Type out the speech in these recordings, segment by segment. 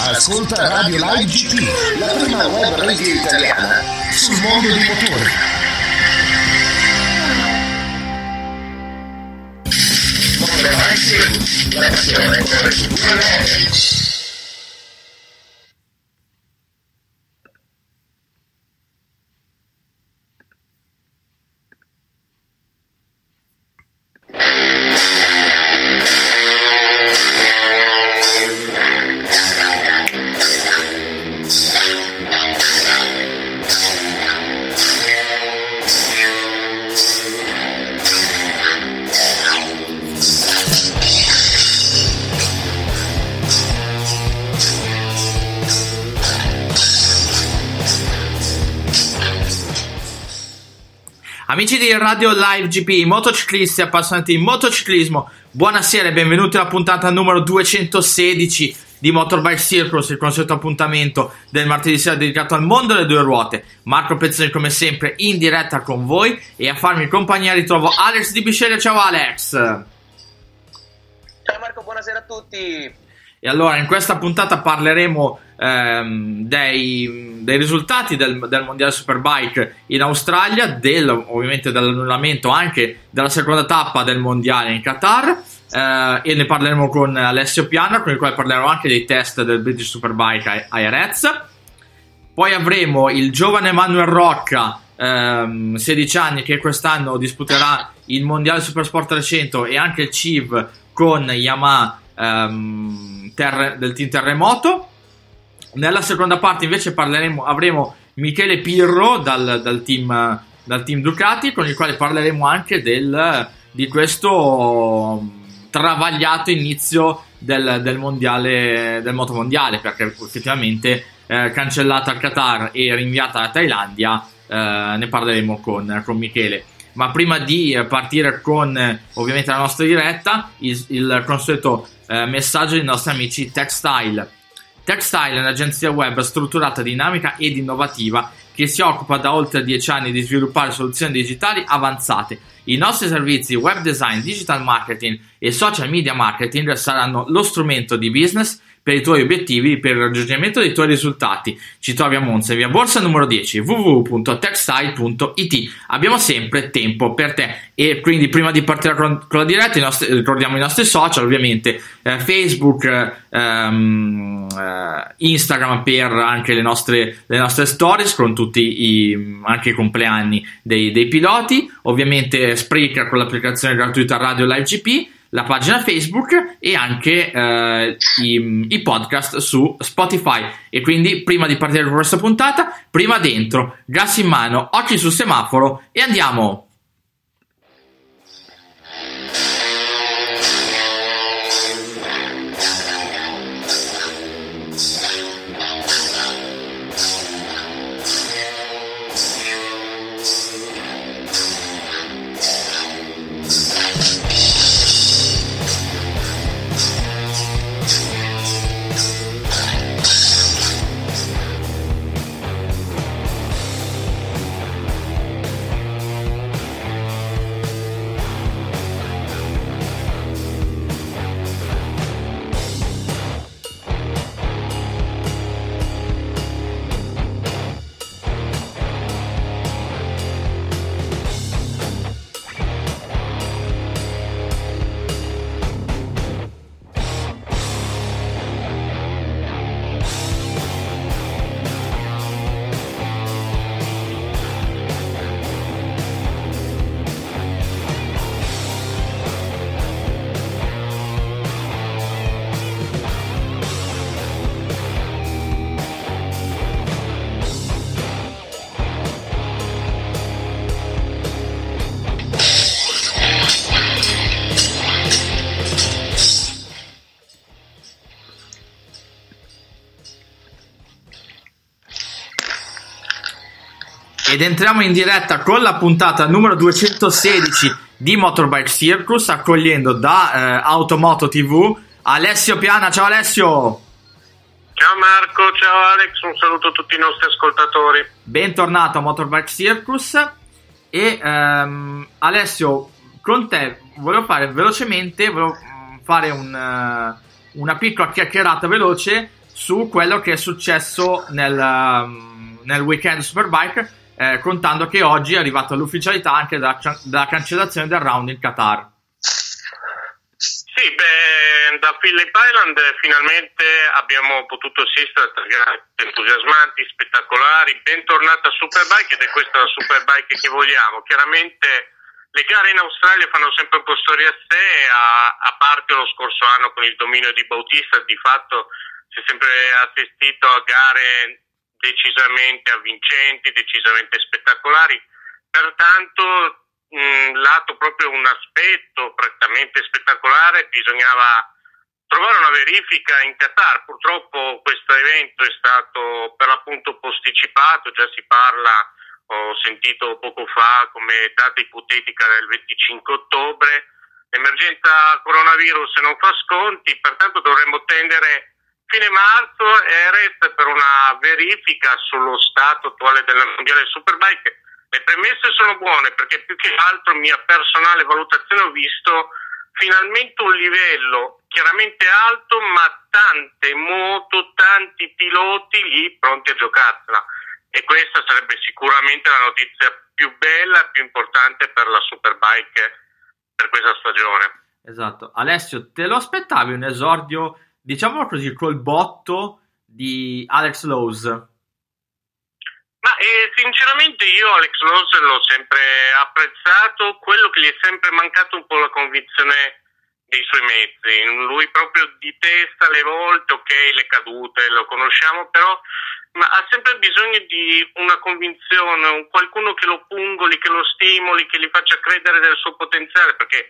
Ascolta Radio Live GT, la prima web radio italiana sul mondo dei motori. Maxi, la passione corre su Radio Live GP, motociclisti appassionati di motociclismo, buonasera e benvenuti alla puntata numero 216 di Motorbike Circus, il consueto appuntamento del martedì sera dedicato al mondo delle due ruote. Marco Pezzoni come sempre in diretta con voi e a farmi compagnia ritrovo Alex Di Bisceglia. Ciao Alex! Ciao Marco, buonasera a tutti! E allora in questa puntata parleremo ehm, dei, dei, risultati del, del, Mondiale Superbike in Australia, del, ovviamente dell'annullamento anche della seconda tappa del Mondiale in Qatar. Eh, e ne parleremo con Alessio Piana, con il quale parleremo anche dei test del British Superbike a, Jerez. Poi avremo il giovane Manuel Rocca, ehm, 16 anni, che quest'anno disputerà il Mondiale Supersport 300 e anche il CIV con Yamaha um, terre, del team Terremoto. Nella seconda parte invece parleremo, avremo Michele Pirro dal, dal, team, dal team Ducati con il quale parleremo anche del, di questo travagliato inizio del, del, mondiale, del motomondiale perché effettivamente eh, cancellata al Qatar e rinviata alla Thailandia eh, ne parleremo con, con Michele ma prima di partire con ovviamente la nostra diretta il, il consueto eh, messaggio dei nostri amici Textile. Textile è un'agenzia web strutturata, dinamica ed innovativa che si occupa da oltre 10 anni di sviluppare soluzioni digitali avanzate. I nostri servizi web design, digital marketing e social media marketing saranno lo strumento di business per i tuoi obiettivi per il raggiungimento dei tuoi risultati. Ci trovi a Monza, via Borsa numero 10, www.textile.it. Abbiamo sempre tempo per te e quindi prima di partire con, la diretta nostri, ricordiamo i nostri social, ovviamente eh, Facebook, ehm, eh, Instagram per anche le nostre, le nostre stories con tutti i, anche i compleanni dei, dei piloti, ovviamente Spreaker con l'applicazione gratuita Radio Live GP la pagina Facebook e anche eh, i, i, podcast su Spotify. E quindi, prima di partire con questa puntata, prima dentro, gas in mano, occhi sul semaforo e andiamo! Entriamo in diretta con la puntata numero 216 di Motorbike Circus accogliendo da eh, Automoto TV Alessio Piana. Ciao Alessio! Ciao Marco, ciao Alex, un saluto a tutti i nostri ascoltatori. Bentornato a Motorbike Circus e ehm, Alessio, con te volevo fare velocemente, volevo mm, fare un, uh, una piccola chiacchierata veloce su quello che è successo nel, um, nel weekend Superbike eh, contando che oggi è arrivata l'ufficialità anche della, della cancellazione del round in Qatar. Sì, beh, da Phillip Island finalmente abbiamo potuto assistere a gare entusiasmanti, spettacolari, bentornata Superbike ed è questa la Superbike che vogliamo. Chiaramente le gare in Australia fanno sempre un po' storia a sé, a, a parte lo scorso anno con il dominio di Bautista, di fatto si è sempre assistito a gare decisamente avvincenti, decisamente spettacolari. Pertanto, mh, lato proprio un aspetto prettamente spettacolare, bisognava trovare una verifica in Qatar. Purtroppo questo evento è stato per l'appunto posticipato, già si parla, ho sentito poco fa come data ipotetica del 25 ottobre. L'emergenza coronavirus non fa sconti, pertanto dovremmo tendere fine marzo Erez per una verifica sullo stato attuale del mondiale Superbike. Le premesse sono buone perché più che altro mia personale valutazione ho visto finalmente un livello chiaramente alto ma tante moto, tanti piloti lì pronti a giocarsela e questa sarebbe sicuramente la notizia più bella più importante per la Superbike per questa stagione. Esatto. Alessio, te lo aspettavi un esordio diciamolo così, col botto di Alex Lowe's? Ma eh, sinceramente io Alex Lowe's l'ho sempre apprezzato, quello che gli è sempre mancato un po' la convinzione dei suoi mezzi, lui proprio di testa alle volte, ok, le cadute, lo conosciamo, però ma ha sempre bisogno di una convinzione, un qualcuno che lo pungoli, che lo stimoli, che gli faccia credere del suo potenziale, perché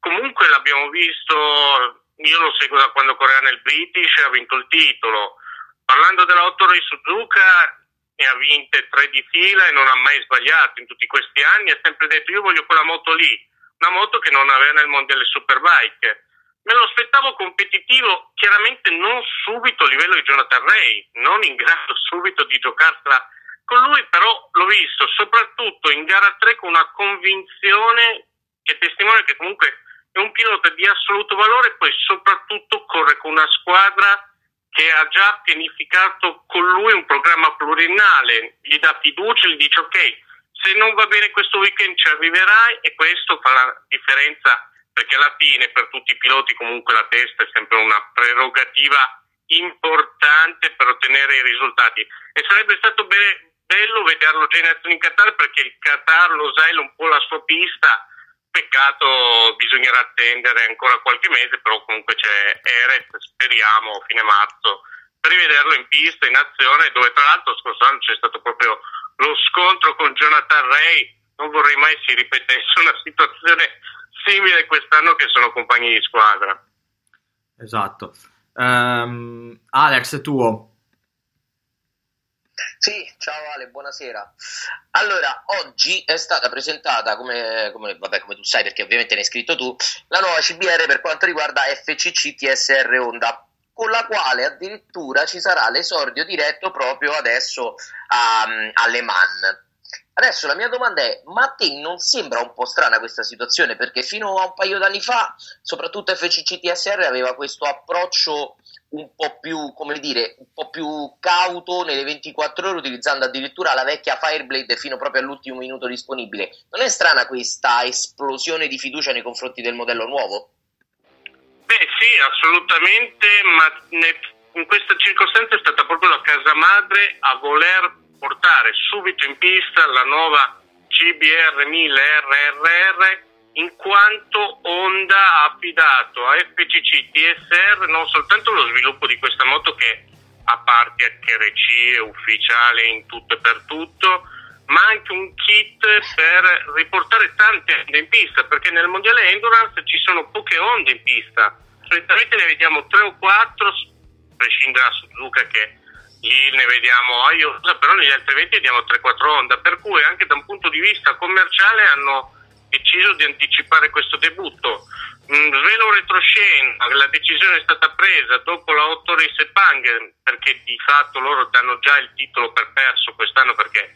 comunque l'abbiamo visto io lo seguo da quando correva nel British e ha vinto il titolo. Parlando della 8 Ray Suzuka, ne ha vinte tre di fila e non ha mai sbagliato in tutti questi anni. Ha sempre detto: Io voglio quella moto lì, una moto che non aveva nel mondiale Superbike. Me lo aspettavo competitivo, chiaramente non subito a livello di Jonathan Ray, non in grado subito di giocarsela con lui, però l'ho visto soprattutto in gara 3 con una convinzione che testimonia che comunque è un pilota di assoluto valore e poi soprattutto corre con una squadra che ha già pianificato con lui un programma pluriennale, gli dà fiducia, gli dice ok, se non va bene questo weekend ci arriverai e questo fa la differenza perché alla fine per tutti i piloti comunque la testa è sempre una prerogativa importante per ottenere i risultati. E sarebbe stato be- bello vederlo già in azione in Qatar perché il Qatar lo sai è un po' la sua pista Peccato, bisognerà attendere ancora qualche mese, però comunque c'è Erez, speriamo, fine marzo, per rivederlo in pista, in azione, dove tra l'altro scorso anno c'è stato proprio lo scontro con Jonathan Ray. Non vorrei mai si ripetesse una situazione simile quest'anno che sono compagni di squadra. Esatto. Um, Alex, tuo, sì, ciao Ale, buonasera. Allora, oggi è stata presentata, come, come, vabbè, come tu sai perché ovviamente ne hai scritto tu, la nuova CBR per quanto riguarda FCC TSR Honda, con la quale addirittura ci sarà l'esordio diretto proprio adesso a, a Le. Adesso la mia domanda è, ma a te non sembra un po' strana questa situazione? Perché fino a un paio d'anni fa, soprattutto FCC TSR aveva questo approccio un po' più, come dire, un po' più cauto nelle 24 ore, utilizzando addirittura la vecchia Fireblade fino proprio all'ultimo minuto disponibile. Non è strana questa esplosione di fiducia nei confronti del modello nuovo? Beh sì, assolutamente, ma in questa circostanza è stata proprio la casa madre a voler portare subito in pista la nuova CBR 1000 RRR in quanto Honda ha affidato a FCC TSR non soltanto lo sviluppo di questa moto che a parte HRC è ufficiale in tutto e per tutto, ma anche un kit per riportare tante onde in pista, perché nel mondiale endurance ci sono poche onde in pista, solitamente ne vediamo tre o quattro, prescindere da Suzuka che lì ne vediamo a Iosa, però negli altri eventi vediamo 3-4 Honda, per cui anche da un punto di vista commerciale hanno deciso di anticipare questo debutto. Mm, svelo retroscena, la decisione è stata presa dopo la 8 ore Sepang, perché di fatto loro danno già il titolo per perso quest'anno perché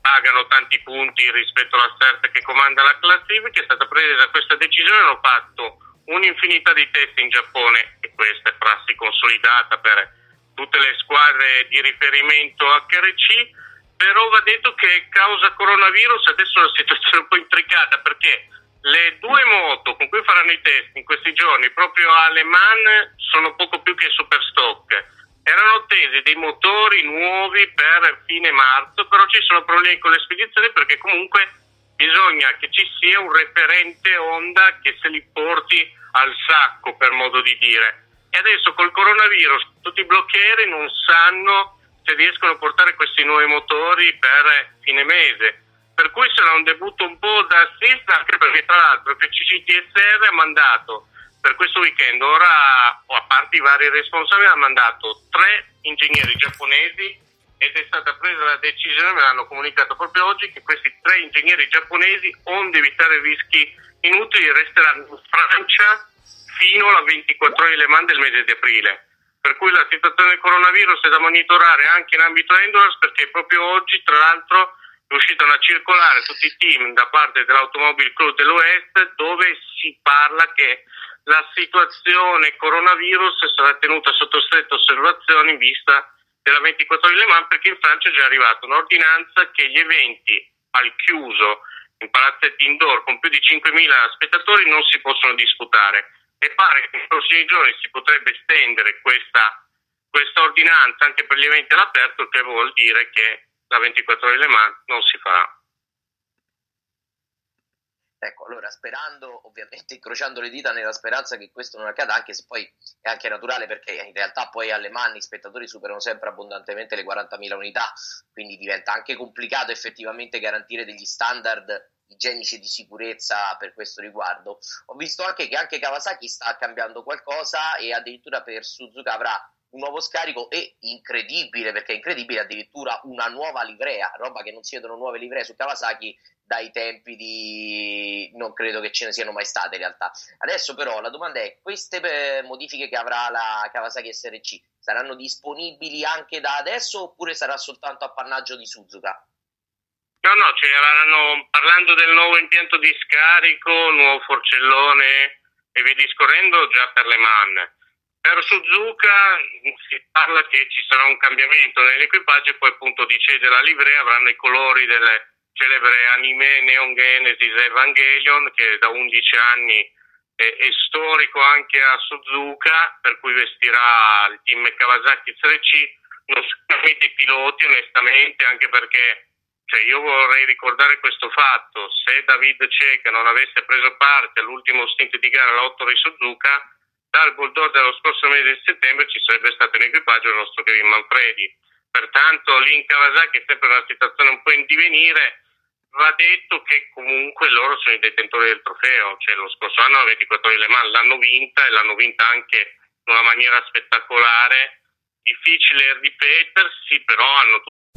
pagano tanti punti rispetto alla Start che comanda la classifica, è stata presa questa decisione, hanno fatto un'infinità di test in Giappone e questa è prassi consolidata per tutte le squadre di riferimento HRC, però va detto che causa coronavirus adesso la situazione è un po' intricata perché le due moto con cui faranno i test in questi giorni proprio a Le Mans sono poco più che super stock. Erano attesi dei motori nuovi per fine marzo, però ci sono problemi con le spedizioni perché comunque bisogna che ci sia un referente Honda che se li porti al sacco, per modo di dire. E adesso col coronavirus tutti i blocchieri non sanno se riescono a portare questi nuovi motori per fine mese. Per cui sarà un debutto un po' da assist, anche perché tra l'altro il FCCTSR ha mandato per questo weekend, ora a parte i vari responsabili, ha mandato tre ingegneri giapponesi ed è stata presa la decisione, me l'hanno comunicato proprio oggi, che questi tre ingegneri giapponesi, onde evitare rischi inutili, resteranno in Francia fino alla 24 ore Le Mans del mese di aprile. Per cui la situazione del coronavirus è da monitorare anche in ambito endurance perché proprio oggi, tra l'altro, è uscita una circolare tutti i team da parte dell'Automobile Club dell'Ouest dove si parla che la situazione coronavirus sarà tenuta sotto stretta osservazione in vista della 24 ore di Le Mans perché in Francia è già arrivata un'ordinanza che gli eventi al chiuso in palazzetti indoor con più di 5.000 spettatori non si possono disputare e pare che nei prossimi giorni si potrebbe estendere questa, questa ordinanza anche per gli eventi all'aperto, il che vuol dire che la 24 ore di Le Mans non si farà. Ecco, allora sperando, ovviamente incrociando le dita nella speranza che questo non accada, anche se poi è anche naturale perché in realtà poi alle mani i spettatori superano sempre abbondantemente le 40.000 unità, quindi diventa anche complicato effettivamente garantire degli standard igienici di sicurezza per questo riguardo. Ho visto anche che anche Kawasaki sta cambiando qualcosa e addirittura per Suzuka avrà un nuovo scarico e incredibile, perché è incredibile addirittura una nuova livrea, roba che non si vedono nuove livree su Kawasaki dai tempi di... non credo che ce ne siano mai state in realtà. Adesso però la domanda è, queste eh, modifiche che avrà la Kawasaki SRC saranno disponibili anche da adesso oppure sarà soltanto appannaggio di Suzuka? No, no, c'erano parlando del nuovo impianto di scarico, nuovo forcellone e via discorrendo già per le man. Per Suzuka si parla che ci sarà un cambiamento nell'equipaggio e poi appunto dice della livrea avranno i colori delle celebre anime Neon Genesis Evangelion che da 11 anni è, è, storico anche a Suzuka per cui vestirà il team Kawasaki 3C non solamente i piloti onestamente anche perché cioè io vorrei ricordare questo fatto. Se David Cieca non avesse preso parte all'ultimo stint di gara all'8 di Suzuka dal bulldozer dello scorso mese di settembre ci sarebbe stato in equipaggio il nostro Kevin Manfredi. Pertanto lì in Kawasaki è sempre una situazione un po' in divenire va detto che comunque loro sono i detentori del trofeo, cioè lo scorso anno la 24 di Le Mans l'hanno vinta e l'hanno vinta anche in una maniera spettacolare, difficile ripetersi, però hanno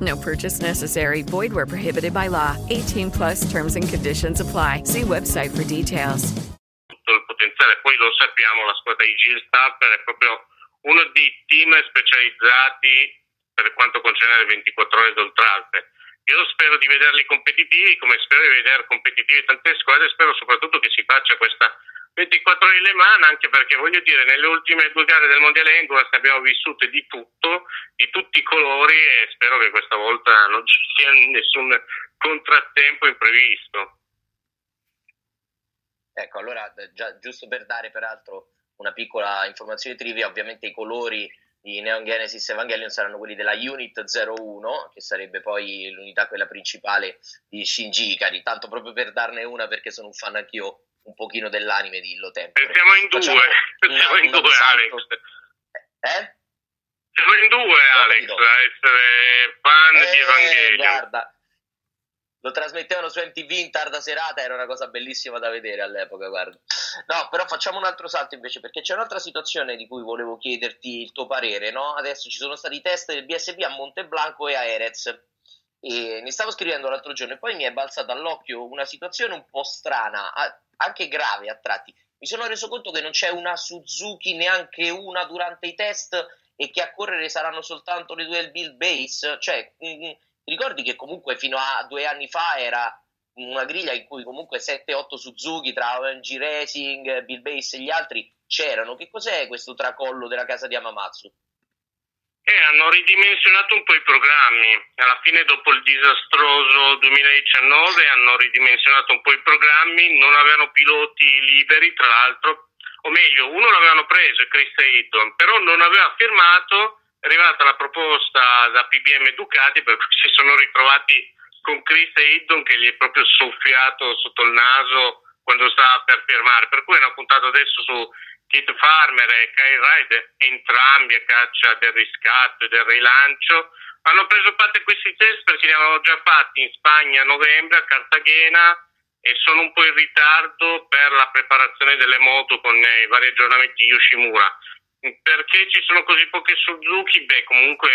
No purchase necessary. Void where prohibited by law. 18 plus terms and conditions apply. See website for details. Tutto il potenziale. Poi lo sappiamo, la squadra di Gil Stapper è proprio uno dei team specializzati per quanto concerne le 24 ore d'Oltralpe. Io spero di vederli competitivi, come spero di vedere competitivi tante squadre, spero soprattutto che si faccia questa 24 ore di Le Mans, anche perché voglio dire, nelle ultime due gare del Mondiale Endurance abbiamo vissute di tutto, di tutti i colori e spero che questa volta non ci sia nessun contrattempo imprevisto. Ecco, allora, già, giusto per dare peraltro una piccola informazione trivia, ovviamente i colori di Neon Genesis Evangelion saranno quelli della Unit 01, che sarebbe poi l'unità quella principale di Shinji Ikari, tanto proprio per darne una perché sono un fan anch'io un pochino dell'anime di Illo Tempo. Siamo in due, Facciamo siamo una- in due Alex. Eh? Siamo in due Alex a essere fan di Eh, Evangelion. guarda, lo trasmettevano su MTV in tarda serata, era una cosa bellissima da vedere all'epoca, guarda. No, però facciamo un altro salto invece, perché c'è un'altra situazione di cui volevo chiederti il tuo parere, no? Adesso ci sono stati i test del BSB a Monteblanco e a Erez. E ne stavo scrivendo l'altro giorno e poi mi è balzata all'occhio una situazione un po' strana, anche grave a tratti. Mi sono reso conto che non c'è una Suzuki, neanche una durante i test, e che a correre saranno soltanto le due del Bill Base. Cioè, mm, ti ricordi che comunque fino a due anni fa era una griglia in cui comunque 7-8 Suzuki tra OMG Racing, Bill Base e gli altri c'erano. Che cos'è questo tracollo della casa di Amamatsu? E hanno ridimensionato un po' i programmi. Alla fine, dopo il disastroso 2019, hanno ridimensionato un po' i programmi. Non avevano piloti liberi, tra l'altro, o meglio, uno l'avevano preso, Chris Hayton, però non aveva firmato. È arrivata la proposta da PBM Ducati, per cui si sono ritrovati con Chris Hayton che gli è proprio soffiato sotto il naso quando stava per firmare. Per cui hanno puntato adesso su Kit Farmer e Kyle Ride, entrambi a caccia del riscatto e del rilancio. Hanno preso parte a questi test perché li avevano già fatti in Spagna a novembre, a Cartagena, e sono un po' in ritardo per la preparazione delle moto con eh, i vari aggiornamenti di Yoshimura. Perché ci sono così poche Suzuki? Beh, comunque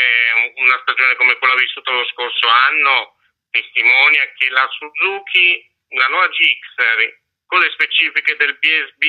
una stagione come quella vissuta lo scorso anno testimonia che la Suzuki, la nuova GX, con le specifiche del BSB,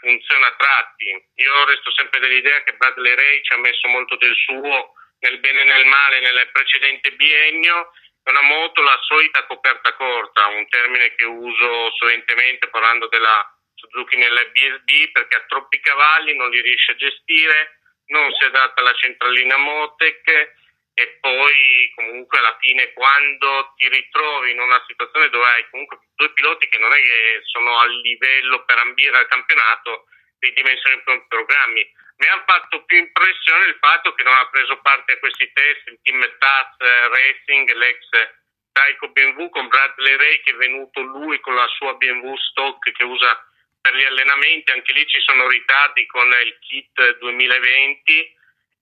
funziona a tratti. Io resto sempre dell'idea che Bradley Ray ci ha messo molto del suo nel bene e nel male nel precedente biennio. È una moto la solita coperta corta, un termine che uso solentemente parlando della Suzuki nel BSB perché ha troppi cavalli, non li riesce a gestire, non si adatta alla centralina Motec e poi comunque alla fine quando ti ritrovi in una situazione dove hai comunque due piloti che non è che sono a livello per ambire al campionato, ridimensioni i programmi. Mi ha fatto più impressione il fatto che non ha preso parte a questi test il team Taz Racing, l'ex Taiko BMW con Bradley Ray che è venuto lui con la sua BMW stock che usa per gli allenamenti, anche lì ci sono ritardi con il kit 2020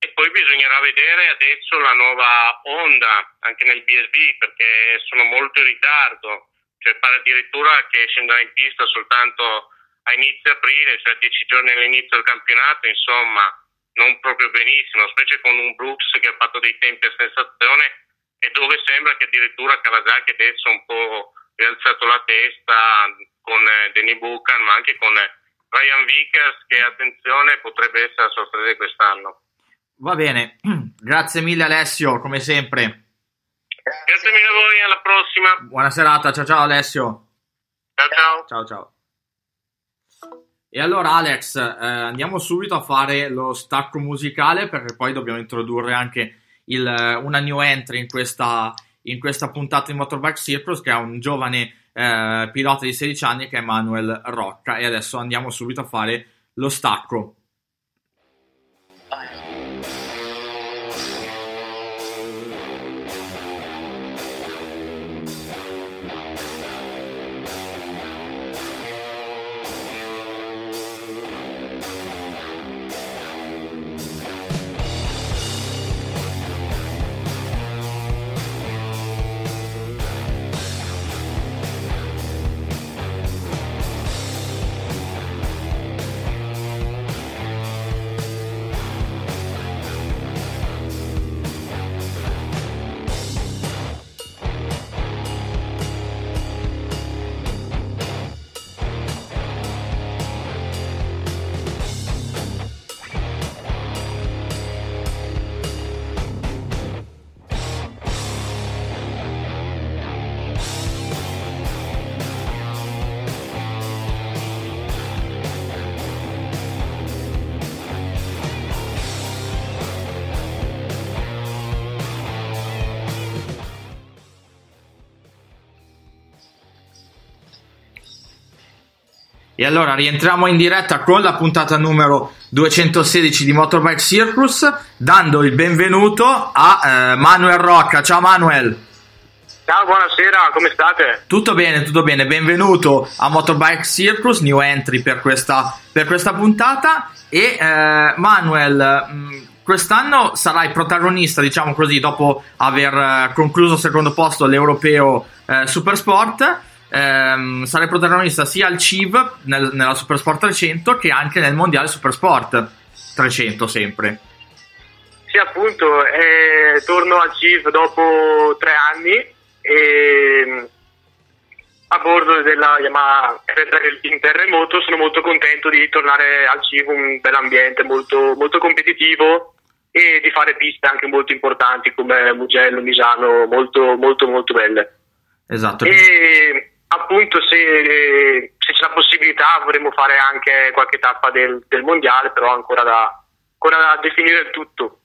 e poi bisognerà vedere adesso la nuova Honda anche nel BSB perché sono molto in ritardo, cioè pare addirittura che scenderà in pista soltanto a inizio aprile, cioè dieci giorni all'inizio del campionato, insomma non proprio benissimo, specie con un Brooks che ha fatto dei tempi a sensazione e dove sembra che addirittura Kawasaki adesso un po' rialzato la testa con eh, Danny Buchan ma anche con Ryan Vickers che attenzione potrebbe essere la sorpresa di quest'anno. Va bene, grazie mille Alessio, come sempre. Grazie mille a voi, alla prossima. Buona serata, ciao ciao Alessio. Ciao ciao. Ciao ciao. E allora Alex, eh, andiamo subito a fare lo stacco musicale perché poi dobbiamo introdurre anche il, eh, una new entry in questa, in questa puntata di Motorbike Circus che è un giovane eh, pilota di 16 anni che è Manuel Rocca e adesso andiamo subito a fare lo stacco. Thank E allora rientriamo in diretta con la puntata numero 216 di Motorbike Circus, dando il benvenuto a eh, Manuel Rocca. Ciao Manuel. Ciao, buonasera, come state? Tutto bene, tutto bene. Benvenuto a Motorbike Circus, new entry per questa, per questa puntata. E eh, Manuel, mh, mm, quest'anno sarai protagonista, diciamo così, dopo aver eh, concluso secondo posto l'Europeo eh, Supersport ehm, sarai protagonista sia al CIV nel, nella Supersport 300 che anche nel Mondiale Supersport 300 sempre. Sì, appunto, eh, torno al CIV dopo tre anni e a bordo della Yamaha in terremoto sono molto contento di tornare al CIV, un bel ambiente molto, molto competitivo e di fare piste anche molto importanti come Mugello, Misano, molto molto molto belle. Esatto. E appunto se, se, c'è la possibilità vorremmo fare anche qualche tappa del, del mondiale, però ancora da, ancora da, definire il tutto.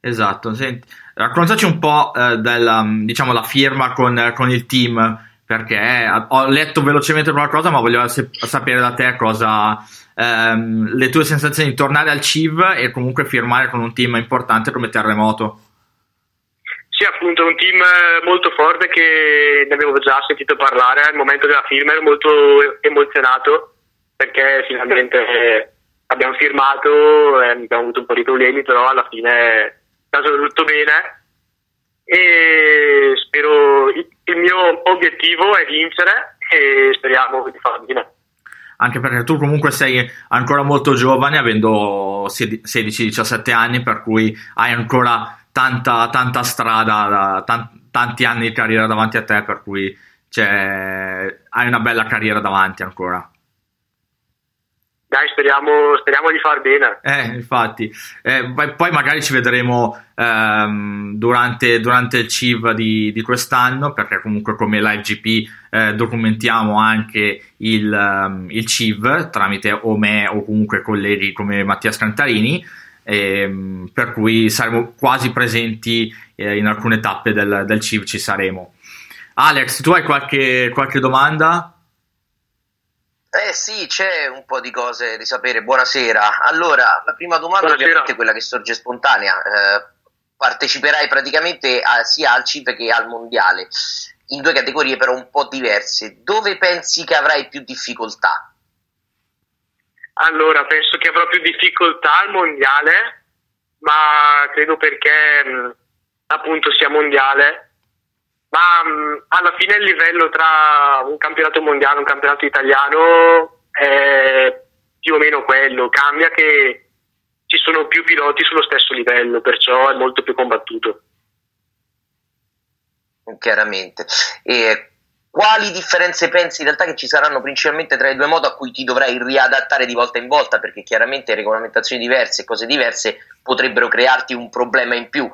Esatto, Senti, raccontaci un po' eh, della diciamo, la firma con, con, il team, perché eh, ho letto velocemente qualcosa, ma voglio sapere da te cosa, ehm, le tue sensazioni di tornare al CIV e comunque firmare con un team importante come Terremoto. Sì, appunto, un team eh, molto forte che ne avevo già sentito parlare al momento della firma, ero molto emozionato perché finalmente abbiamo firmato, eh, abbiamo avuto un po' di problemi, però alla fine è stato tutto bene. E spero, il mio obiettivo è vincere e speriamo di farlo bene. Anche perché tu comunque sei ancora molto giovane, avendo 16-17 anni, per cui hai ancora tanta, tanta strada, t- tanti anni di carriera davanti a te, per cui hai una bella carriera davanti ancora. Dai, speriamo, speriamo, di far bene. Eh, infatti. Eh, poi magari ci vedremo ehm, durante, durante, il CIV di, di, quest'anno, perché comunque come live GP eh, documentiamo anche il, um, il CIV tramite o me o comunque colleghi come Mattia Scantarini ehm, per cui saremo quasi presenti eh, in alcune tappe del, del CIV, ci saremo. Alex, tu hai qualche, qualche domanda? Eh sì, c'è un po' di cose da sapere. Buonasera. Allora, la prima domanda Buonasera. ovviamente è quella che sorge spontanea. Eh, parteciperai praticamente a, sia al CIV che al Mondiale, in due categorie però un po' diverse. Dove pensi che avrai più difficoltà? Allora, penso che avrò più difficoltà al mondiale, ma credo perché mh, appunto sia mondiale. Ma mh, alla fine il livello tra un campionato mondiale e un campionato italiano è più o meno quello. Cambia che ci sono più piloti sullo stesso livello, perciò è molto più combattuto. Chiaramente. E quali differenze pensi in realtà che ci saranno principalmente tra i due modi a cui ti dovrai riadattare di volta in volta? Perché chiaramente regolamentazioni diverse e cose diverse potrebbero crearti un problema in più.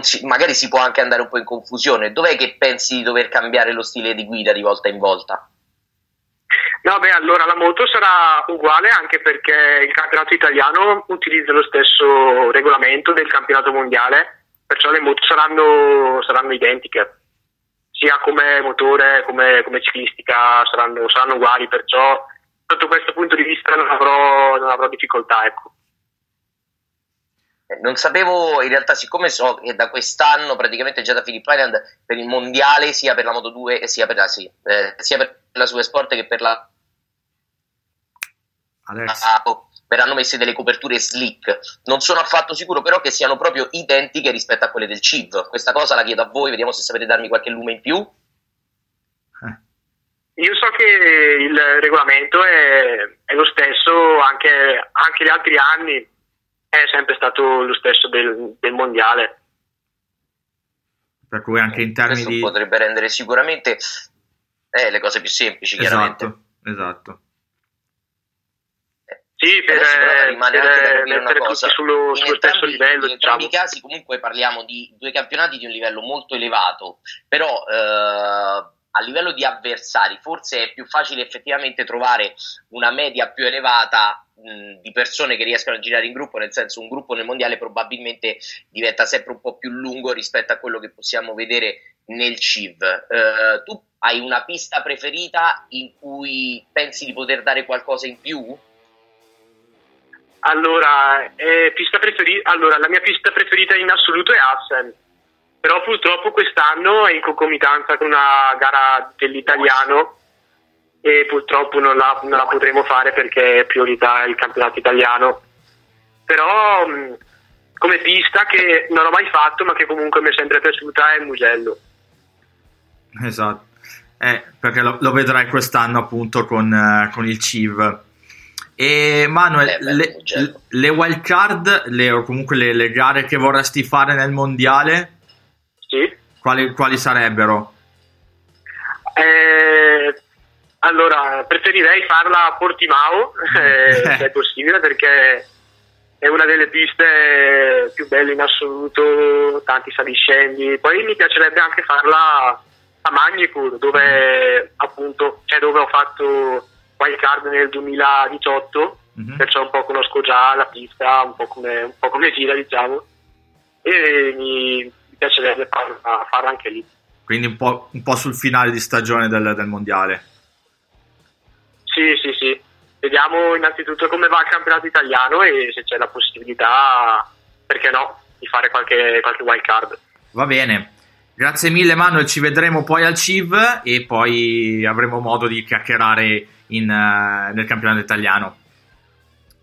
Si, magari si può anche andare un po' in confusione. Dov'è che pensi di dover cambiare lo stile di guida di volta in volta? No, beh, allora la moto sarà uguale anche perché il campionato italiano utilizza lo stesso regolamento del campionato mondiale, perciò le moto saranno, saranno identiche sia come motore come, come ciclistica saranno, saranno, uguali, perciò sotto questo punto di vista non avrò, non avrò difficoltà. Ecco. Eh, non sapevo, in realtà, siccome so che da quest'anno praticamente già da Philip Island per il mondiale, sia per la Moto 2, sia per la, sì, eh, sia per la Supersport che per la. Alex. Ah, oh, verranno messe delle coperture slick. Non sono affatto sicuro però che siano proprio identiche rispetto a quelle del CIV. Questa cosa la chiedo a voi, vediamo se sapete darmi qualche lume in più. Eh. Io so che il regolamento è, è lo stesso anche, anche, gli altri anni, è sempre stato lo stesso del, del mondiale. Per cui anche in termini Questo di... potrebbe rendere sicuramente eh, le cose più semplici, chiaramente. Esatto, esatto. Sì, per, rimane per, anche da capire una cosa. Sullo, sullo stesso livello, in entrambi diciamo. i casi comunque parliamo di due campionati di un livello molto elevato, però eh, a livello di avversari forse è più facile effettivamente trovare una media più elevata mh, di persone che riescono a girare in gruppo, nel senso un gruppo nel mondiale probabilmente diventa sempre un po' più lungo rispetto a quello che possiamo vedere nel CIV. Eh, tu hai una pista preferita in cui pensi di poter dare qualcosa in più? Allora, eh, preferi- allora, la mia pista preferita in assoluto è Assen, però purtroppo quest'anno è in concomitanza con una gara dell'italiano e purtroppo non la, non la potremo fare perché è priorità il campionato italiano. Però mh, come pista che non ho mai fatto ma che comunque mi è sempre piaciuta è Mugello. Esatto, eh, perché lo, lo vedrai quest'anno appunto con, eh, con il CIV. E Manuel, Eh, beh, le, le wild card, le, o comunque le, le gare che vorresti fare nel mondiale, Sì? quali, quali sarebbero? Eh, allora, preferirei farla a Portimao, eh, se è possibile, perché è una delle piste più belle in assoluto, tanti saliscendi. Poi mi piacerebbe anche farla a Magnicur, dove appunto, cioè dove ho fatto wild card nel 2018, Mhm. perciò un po' conosco già la pista, un po' come, un po' come gira, diciamo, e mi, mi piacerebbe farla, farla anche lì. Quindi un po', un po' sul finale di stagione del, del mondiale. Sì, sì, sì. Vediamo innanzitutto come va il campionato italiano e se c'è la possibilità, perché no, di fare qualche, qualche wild card. Va bene. Grazie mille Manuel, ci vedremo poi al CIV e poi avremo modo di chiacchierare in, eh, nel campionato italiano.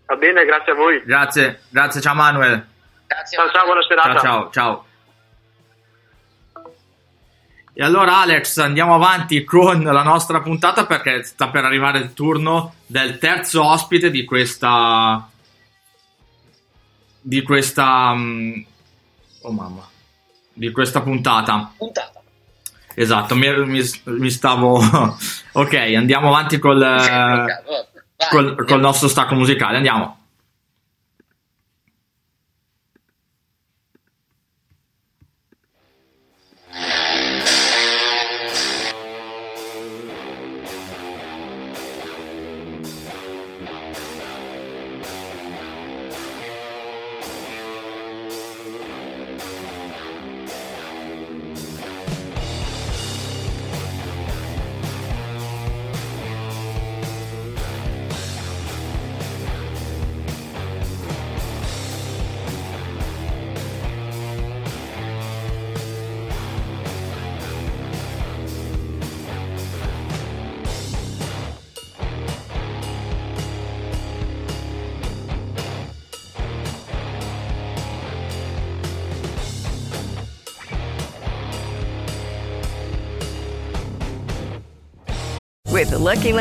Va bene, grazie a voi. Grazie, grazie, ciao Manuel. Grazie. Ciao, ciao, buona serata. Ciao, ciao, ciao. E allora Alex, andiamo avanti con la nostra puntata perché sta per arrivare il turno del terzo ospite di questa di questa mm, oh mamma di questa puntata. Puntata. Esatto, mi, mi- mi stavo Ok, andiamo avanti col Vai, col, andiamo. col nostro stacco musicale, andiamo.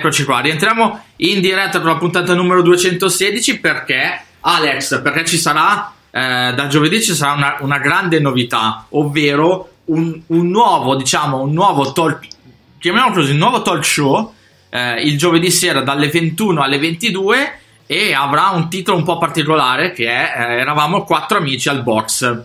Eccoci qua, rientriamo in diretta per la puntata numero 216 perché Alex, perché ci sarà eh, da giovedì ci sarà una, una grande novità, ovvero un, un nuovo, diciamo, un nuovo talk, chiamiamolo così, un nuovo talk show eh, il giovedì sera dalle 21 alle 22 e avrà un titolo un po' particolare che è eh, Eravamo quattro amici al box.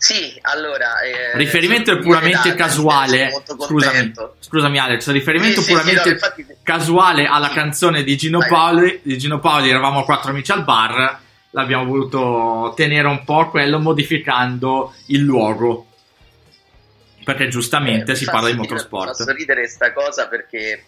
Sì, allora... Eh, riferimento è puramente casuale. Scusami, scusami Alex, riferimento sì, puramente sì, infatti... casuale alla sì. canzone di Gino, Paoli, di Gino Paoli, eravamo quattro amici al bar, l'abbiamo voluto tenere un po' quello modificando il luogo. Perché giustamente eh, si parla di motorsport. Mi fa sorridere questa cosa perché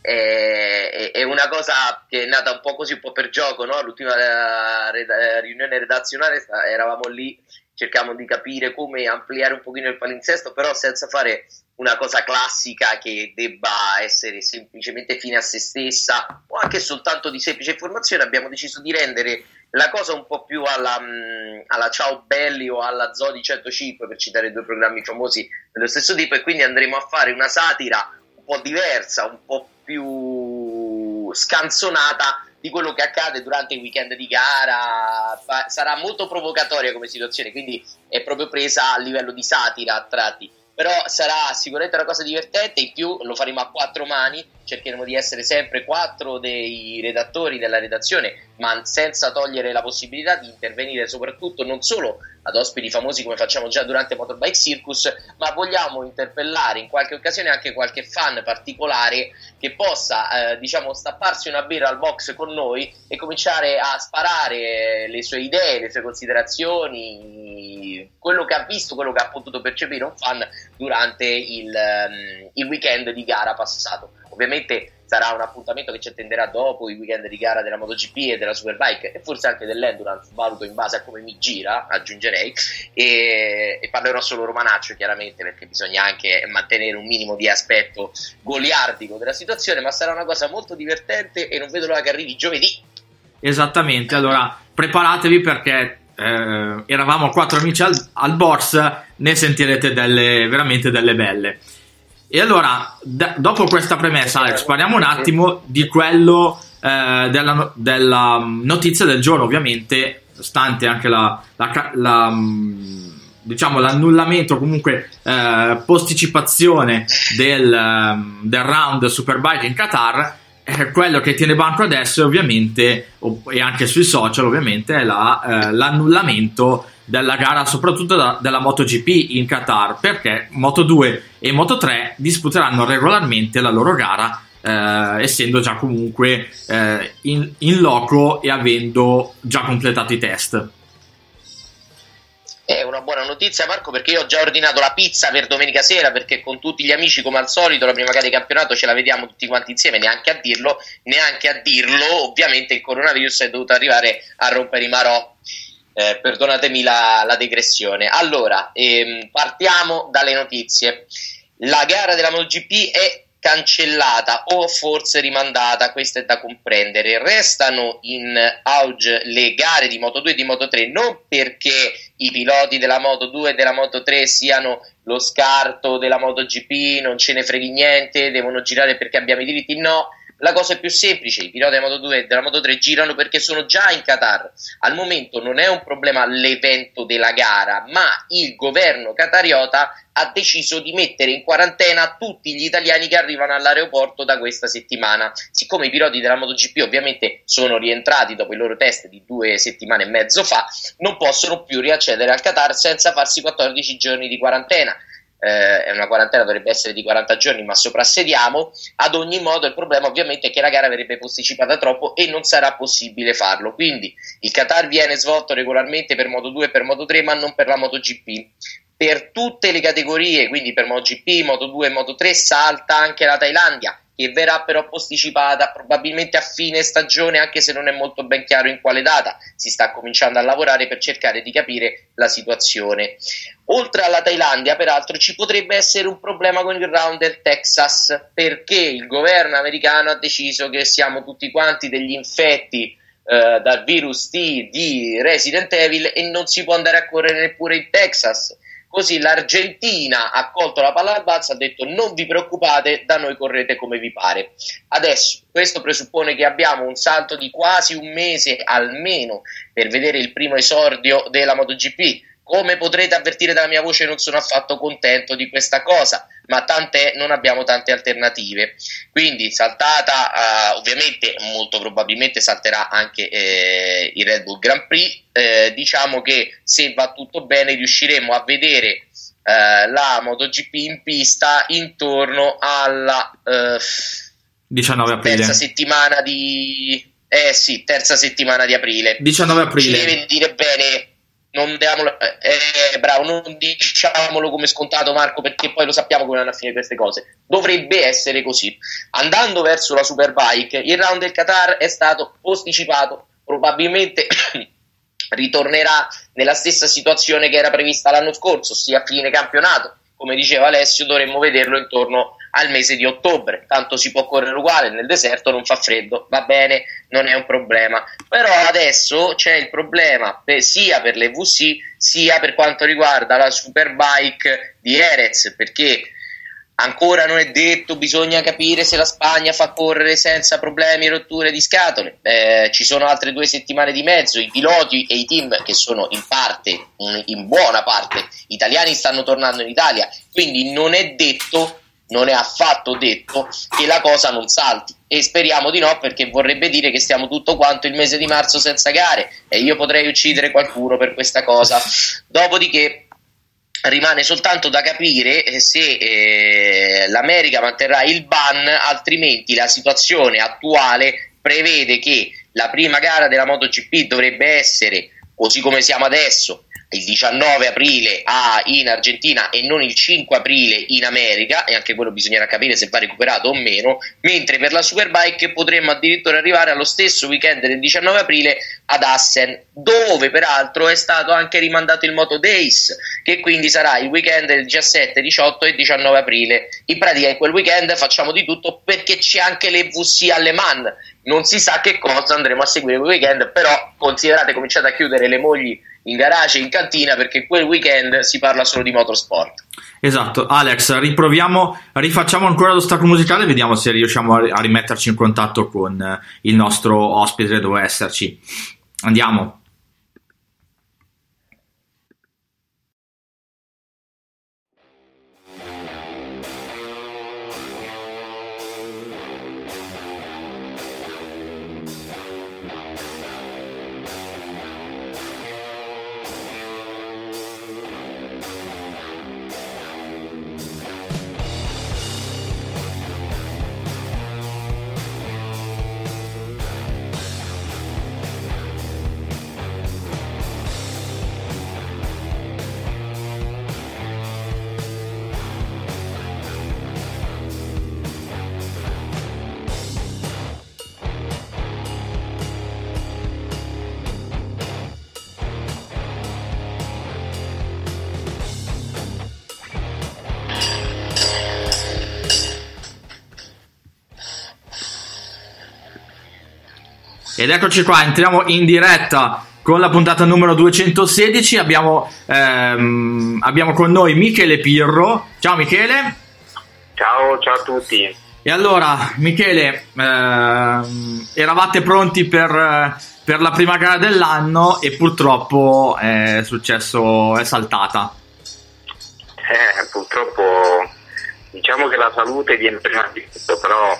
è, è, una cosa che è nata un po' così, un po' per gioco, no? L'ultima eh, riunione redazionale eravamo lì cerchiamo di capire come ampliare un pochino il palinsesto, però senza fare una cosa classica che debba essere semplicemente fine a se stessa o anche soltanto di semplice informazione, abbiamo deciso di rendere la cosa un po' più alla, mm, alla Ciao Belli o alla Zodi 105 per citare due programmi famosi dello stesso tipo e quindi andremo a fare una satira un po' diversa, un po' più scanzonata di quello che accade durante il weekend di gara. Sarà molto provocatoria come situazione, quindi è proprio presa a livello di satira a tratti però sarà sicuramente una cosa divertente, in più lo faremo a quattro mani, cercheremo di essere sempre quattro dei redattori della redazione, ma senza togliere la possibilità di intervenire soprattutto non solo ad ospiti famosi come facciamo già durante Motorbike Circus, ma vogliamo interpellare in qualche occasione anche qualche fan particolare che possa, eh, diciamo, stapparsi una birra al box con noi e cominciare a sparare le sue idee, le sue considerazioni, quello che ha visto, quello che ha potuto percepire un fan durante il, um, il weekend di gara passato. Ovviamente sarà un appuntamento che ci attenderà dopo i weekend di gara della MotoGP e della Superbike e forse anche dell'Endurance, valuto in base a come mi gira, aggiungerei, e, e, parlerò solo romanaccio chiaramente perché bisogna anche mantenere un minimo di aspetto goliardico della situazione, ma sarà una cosa molto divertente e non vedo l'ora che arrivi giovedì. Esattamente, allora preparatevi perché eh, eravamo quattro amici al, al box, ne sentirete delle, veramente delle belle. E allora, da, dopo questa premessa, Alex, parliamo un attimo di quello eh, della, della, notizia del giorno, ovviamente, stante anche la, la, la diciamo l'annullamento comunque eh, posticipazione del, del round Superbike in Qatar eh, quello che tiene banco adesso ovviamente e anche sui social ovviamente è la, eh, l'annullamento della gara soprattutto da, della MotoGP in Qatar perché Moto2 e Moto3 disputeranno regolarmente la loro gara eh, essendo già comunque eh, in, in loco e avendo già completato i test. È una buona notizia Marco perché io ho già ordinato la pizza per domenica sera perché con tutti gli amici come al solito la prima gara di campionato ce la vediamo tutti quanti insieme neanche a dirlo neanche a dirlo ovviamente il coronavirus è dovuto arrivare a rompere i marò eh, perdonatemi la, la, digressione allora ehm, partiamo dalle notizie. La gara della MotoGP è cancellata o forse rimandata, questo è da comprendere. Restano in auge le gare di Moto 2 e di Moto 3 non perché i piloti della Moto 2 e della Moto 3 siano lo scarto della MotoGP, non ce ne freghi niente, devono girare perché abbiamo i diritti, no, la cosa è più semplice, i piloti della Moto 2 e della Moto 3 girano perché sono già in Qatar. Al momento non è un problema l'evento della gara, ma il governo qatariota ha deciso di mettere in quarantena tutti gli italiani che arrivano all'aeroporto da questa settimana. Siccome i piloti della MotoGP ovviamente sono rientrati dopo i loro test di due settimane e mezzo fa, non possono più riaccedere al Qatar senza farsi 14 giorni di quarantena eh, è una quarantena, dovrebbe essere di 40 giorni, ma soprassediamo. Ad ogni modo, il problema ovviamente è che la gara verrebbe posticipata troppo e non sarà possibile farlo. Quindi il Qatar viene svolto regolarmente per Moto 2 e per Moto 3, ma non per la MotoGP. Per tutte le categorie, quindi per MotoGP, Moto 2 e Moto 3, salta anche la Thailandia che verrà però posticipata probabilmente a fine stagione, anche se non è molto ben chiaro in quale data. Si sta cominciando a lavorare per cercare di capire la situazione. Oltre alla Thailandia, peraltro, ci potrebbe essere un problema con il round del Texas, perché il governo americano ha deciso che siamo tutti quanti degli infetti eh, dal virus T di Resident Evil e non si può andare a correre neppure in Texas Così l'Argentina ha colto la palla al balzo ha detto non vi preoccupate, da noi correte come vi pare. Adesso questo presuppone che abbiamo un salto di quasi un mese almeno per vedere il primo esordio della MotoGP. Come potrete avvertire dalla mia voce non sono affatto contento di questa cosa, ma tant'è, non abbiamo tante alternative. Quindi saltata, uh, ovviamente molto probabilmente salterà anche eh, il Red Bull Grand Prix, eh, diciamo che se va tutto bene riusciremo a vedere eh, la MotoGP in pista intorno alla 19 aprile. terza settimana di... Eh sì, terza settimana di aprile. 19 aprile. Ci deve dire bene non diamolo, eh, bravo, non diciamolo come scontato Marco perché poi lo sappiamo come vanno a finire queste cose. Dovrebbe essere così. Andando verso la Superbike il round del Qatar è stato posticipato probabilmente ritornerà nella stessa situazione che era prevista l'anno scorso ossia a fine campionato come diceva Alessio dovremmo vederlo intorno al mese di ottobre, tanto si può correre uguale nel deserto, non fa freddo, va bene, non è un problema. Però adesso c'è il problema per, sia per le VC sia per quanto riguarda la Superbike di Erez, perché ancora non è detto, bisogna capire se la Spagna fa correre senza problemi rotture di scatole. Eh, ci sono altre due settimane di mezzo, i piloti e i team che sono in parte, in buona parte, italiani stanno tornando in Italia, quindi non è detto non è affatto detto che la cosa non salti. E speriamo di no perché vorrebbe dire che stiamo tutto quanto il mese di marzo senza gare. E io potrei uccidere qualcuno per questa cosa. Dopodiché rimane soltanto da capire se eh, l'America manterrà il ban altrimenti la situazione attuale prevede che la prima gara della MotoGP dovrebbe essere così come siamo adesso il 19 aprile a, in Argentina e non il 5 aprile in America e anche quello bisognerà capire se va recuperato o meno mentre per la Superbike potremmo addirittura arrivare allo stesso weekend del 19 aprile ad Assen dove peraltro è stato anche rimandato il Moto Days che quindi sarà il weekend del 17, 18 e 19 aprile. In pratica in quel weekend facciamo di tutto perché c'è anche le VC alle Man non si sa che cosa andremo a seguire quel weekend però considerate cominciate a chiudere le mogli in garage, in cantina, perché quel weekend si parla solo di motorsport. Esatto, Alex, riproviamo, rifacciamo ancora lo stacco musicale e vediamo se riusciamo a rimetterci in contatto con eh, il nostro ospite doveva esserci. Andiamo. Ed eccoci qua, entriamo in diretta con la puntata numero 216. Abbiamo, ehm, abbiamo con noi Michele Pirro. Ciao Michele. Ciao, ciao a tutti. E allora, Michele, ehm, eravate pronti per, per, la prima gara dell'anno e purtroppo è successo, è saltata. Eh, purtroppo diciamo che la salute viene prima di tutto, però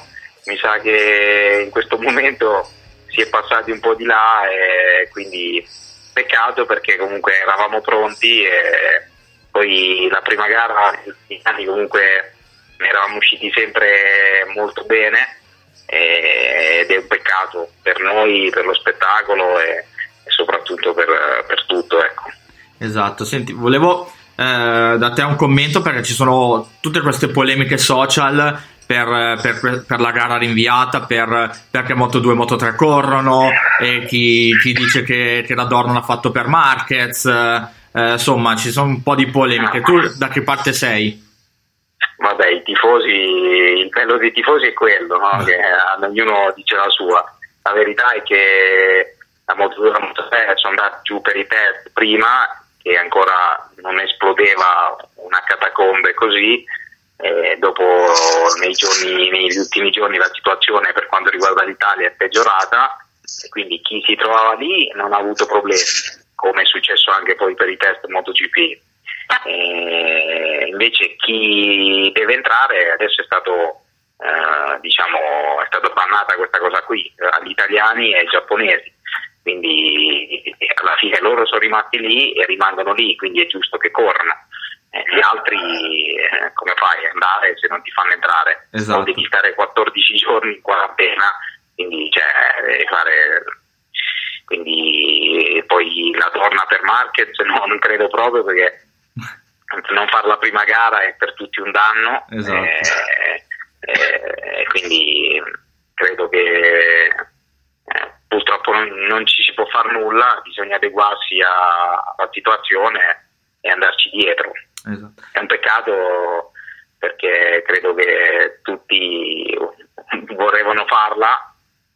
mi sa che in questo momento si è passati un po' di là e quindi peccato perché comunque eravamo pronti e poi la prima gara comunque eravamo usciti sempre molto bene ed è un peccato per noi, per lo spettacolo e, e soprattutto per, per tutto. Ecco. Esatto, senti, volevo eh, da te un commento perché ci sono tutte queste polemiche social per, per, per, la gara rinviata, per, perché Moto 2 e Moto 3 corrono, e chi, chi dice che, che la Dorn ha fatto per Marquez, eh, insomma ci sono un po' di polemiche. Tu da che parte sei? Vabbè, i tifosi, il bello dei tifosi è quello, no? che ognuno dice la sua. La verità è che la Moto 2 e la Moto 3 sono andati giù per i test prima, che ancora non esplodeva una catacombe così, eh, dopo nei giorni, negli ultimi giorni la situazione per quanto riguarda l'Italia è peggiorata e quindi chi si trovava lì non ha avuto problemi, come è successo anche poi per i test MotoGP. Eh, invece chi deve entrare adesso è stato eh, diciamo è stata bannata questa cosa qui. Agli italiani e ai giapponesi. Quindi alla fine loro sono rimasti lì e rimangono lì quindi è giusto che corrano. eh, gli altri eh, come fai a andare se non ti fanno entrare Esatto. o devi stare 14 giorni in quarantena quindi cioè, devi fare quindi poi la torna per Marquez no, non credo proprio perché non fare la prima gara è per tutti un danno Esatto. eh, eh, quindi credo che eh, purtroppo non, non ci si può fare nulla bisogna adeguarsi alla situazione e andarci dietro Esatto. è un peccato perché credo che tutti vorrebbero farla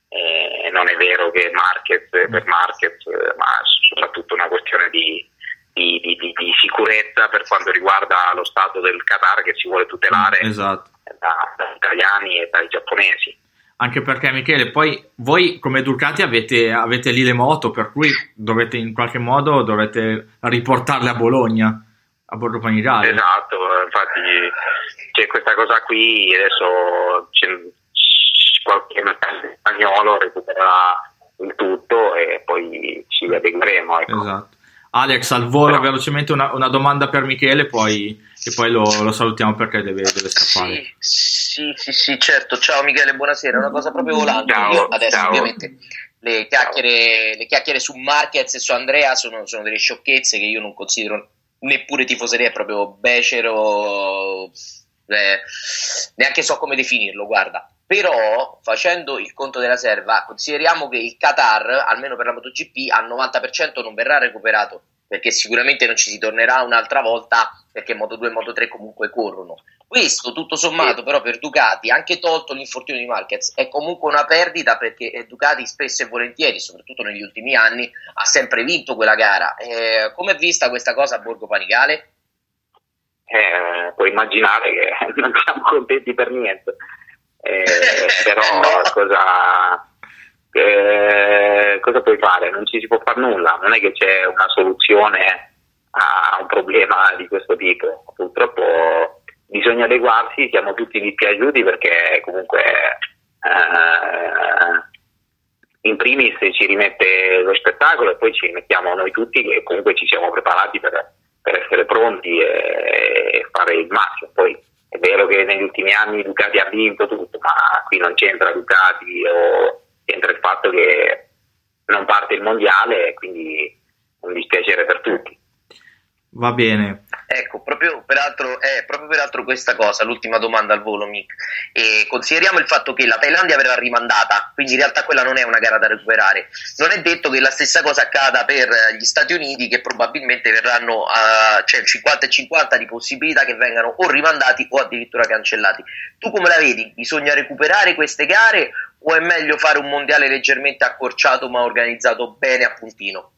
e non è vero che Marquez per Marquez ma soprattutto una questione di, di- di- di- di sicurezza per quanto riguarda lo stato del Qatar che si vuole tutelare Esatto. da- dagli italiani e dai giapponesi Anche perché, Michele, poi voi come Ducati avete, avete lì le moto, per cui dovete in qualche modo dovete riportarle a Bologna, a Borgo Panigale. Esatto, infatti c'è questa cosa qui, adesso c'è, qualche mercante spagnolo recupererà il tutto e poi ci adegueremo. Ecco. Esatto. Alex, al volo velocemente una, una domanda per Michele poi, e poi lo, lo salutiamo perché deve, deve scappare. Sì, sì, sì, certo. Ciao Michele, buonasera. Una cosa proprio volante. Ciao, Io adesso ciao. ovviamente le chiacchiere, le chiacchiere su Marquez e su Andrea sono, sono delle sciocchezze che io non considero neppure tifoseria, è proprio becero, eh, neanche so come definirlo, guarda. Però, facendo il conto della serva, consideriamo che il Qatar, almeno per la MotoGP, al 90% non verrà recuperato, perché sicuramente non ci si tornerà un'altra volta, perché Moto 2 e Moto 3 comunque corrono. Questo, tutto sommato, però, per Ducati, anche tolto l'infortunio di Marquez, è comunque una perdita perché eh, Ducati spesso e volentieri, soprattutto negli ultimi anni, ha sempre vinto quella gara. Eh, Come è vista questa cosa a Borgo Panigale? Eh, puoi immaginare che non siamo contenti per niente, Eh, però No. cosa, eh, cosa puoi fare? Non ci si può fare nulla, non è che c'è una soluzione a un problema di questo tipo. Purtroppo bisogna adeguarsi, siamo tutti dispiaciuti perché comunque eh, in primis ci rimette lo spettacolo e poi ci rimettiamo noi tutti che comunque ci siamo preparati per, per essere pronti e, e fare il massimo. Poi è vero che negli ultimi anni Ducati ha vinto tutto, ma qui non c'entra Ducati o c'entra il fatto che non parte il mondiale quindi un dispiacere per tutti. Va bene. Ecco, proprio peraltro, eh, proprio peraltro questa cosa, l'ultima domanda al volo, Mick. E consideriamo il fatto che la Thailandia verrà rimandata, quindi in realtà quella non è una gara da recuperare. Non è detto che la stessa cosa accada per gli Stati Uniti, che probabilmente verranno a c'è il 50 e 50 di possibilità che vengano o rimandati o addirittura cancellati. Tu come la vedi? Bisogna recuperare queste gare o è meglio fare un mondiale leggermente accorciato ma organizzato bene a puntino?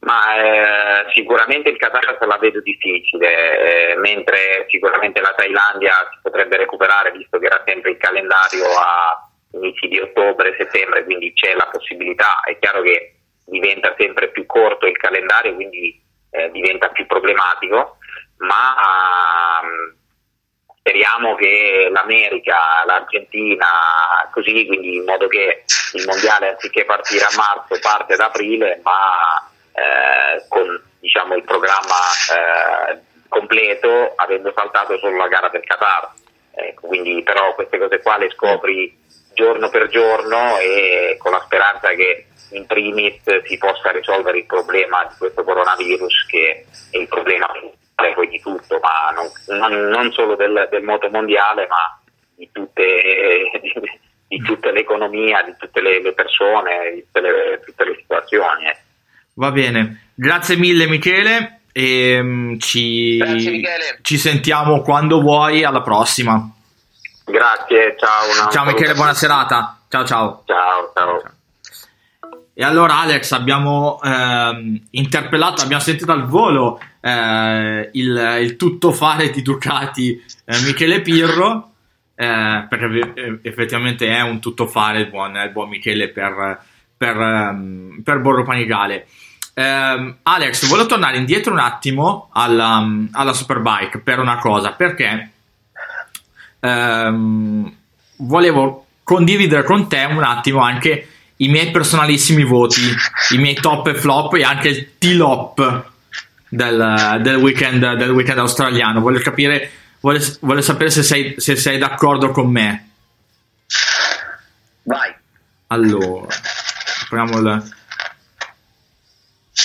Ma eh, sicuramente il Qatar la vedo difficile, eh, mentre sicuramente la Thailandia si potrebbe recuperare visto che era sempre il calendario a inizi di ottobre, settembre, quindi c'è la possibilità. È chiaro che diventa sempre più corto il calendario, quindi eh, diventa più problematico, ma ehm, speriamo che l'America, l'Argentina, così, quindi in modo che il mondiale anziché partire a marzo parte ad aprile, ma eh, con diciamo, il programma eh, completo, avendo saltato solo la gara del Qatar. Ecco, quindi però queste cose qua le scopri giorno per giorno e con la speranza che in primis si possa risolvere il problema di questo coronavirus che è il problema principale poi di tutto, ma non, non- non solo del, del moto mondiale, ma di tutte, di tutta l'economia, di tutte le, le persone, di tutte le, tutte le situazioni. ecco. Va bene. Grazie mille, Michele. E mm, ci, Michele. ci sentiamo quando vuoi. Alla prossima. Grazie, ciao. Ciao, Michele. Buona serata. Ciao, ciao. Ciao, ciao. E allora Alex abbiamo ehm, interpellato, abbiamo sentito al volo eh, il, il tuttofare di Ducati eh, Michele Pirro, eh, perché effettivamente è un tuttofare il buon, il buon Michele per, per, ehm, per Borro Panigale. ehm, Alex, volevo tornare indietro un attimo alla, alla Superbike per una cosa, perché ehm, volevo condividere con te un attimo anche i miei personalissimi voti, i miei top e flop e anche il T-lop del, del, weekend, del weekend australiano. Voglio capire, voglio, voglio sapere se sei, se sei d'accordo con me. Vai. Allora, apriamo il...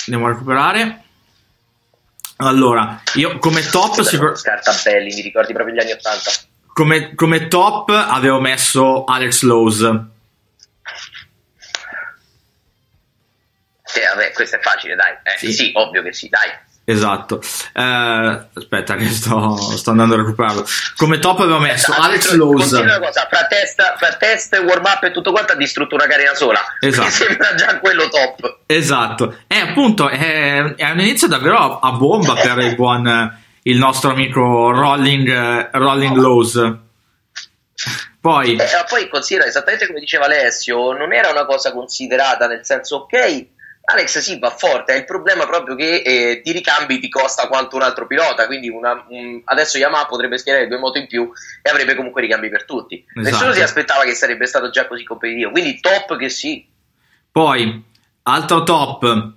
Andiamo a recuperare. Allora, io come top... Sicur- Scartabelli, mi ricordi proprio gli anni 80. Come, come top avevo messo Alex Lowe's. Sì, vabbè, questo è facile, dai. Eh, sì. sì, ovvio che sì, dai. Esatto. Eh, aspetta, che sto, sto, andando a recuperarlo. Come top avevo messo esatto, Alex Lowe's. fra test, fra test, warm up e tutto quanto ha distrutto una carina sola. Esatto. Mi sembra già quello top. Esatto. E appunto è, è un inizio davvero a bomba per il buon il nostro amico Rolling, Rolling Lowe's. Poi, eh, poi considera esattamente come diceva Alessio, non era una cosa considerata nel senso ok Alex sì va forte, è il problema proprio che eh, di ricambi ti costa quanto un altro pilota, quindi una, un, adesso Yamaha potrebbe schierare due moto in più e avrebbe comunque ricambi per tutti. Esatto. Nessuno si aspettava che sarebbe stato già così competitivo, quindi top che sì. Poi, altro top,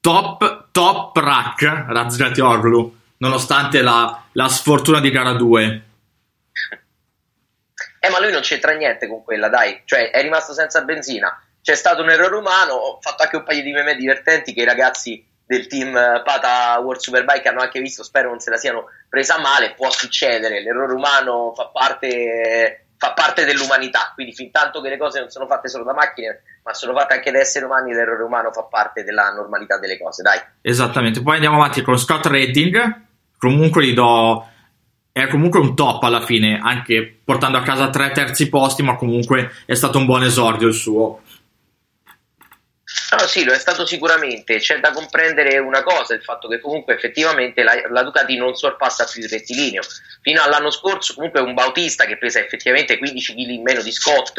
top, top rack, Razgatioglu, nonostante la, la sfortuna di gara 2. Eh, ma lui non c'entra niente con quella, dai, cioè è rimasto senza benzina c'è stato un errore umano, ho fatto anche un paio di meme divertenti che i ragazzi del team eh, Pata World Superbike hanno anche visto, spero non se la siano presa male, può succedere, l'errore umano fa parte, fa parte dell'umanità, quindi fin tanto che le cose non sono fatte solo da macchine, ma sono fatte anche da esseri umani, l'errore umano fa parte della normalità delle cose, dai. Esattamente, poi andiamo avanti con Scott Redding, comunque gli do è comunque un top alla fine, anche portando a casa tre terzi posti, ma comunque è stato un buon esordio il suo. No, sì, lo è stato sicuramente. C'è da comprendere una cosa, il fatto che comunque effettivamente la, la Ducati non sorpassa più il rettilineo. Fino all'anno scorso comunque un Bautista che pesa effettivamente 15 kg in meno di Scott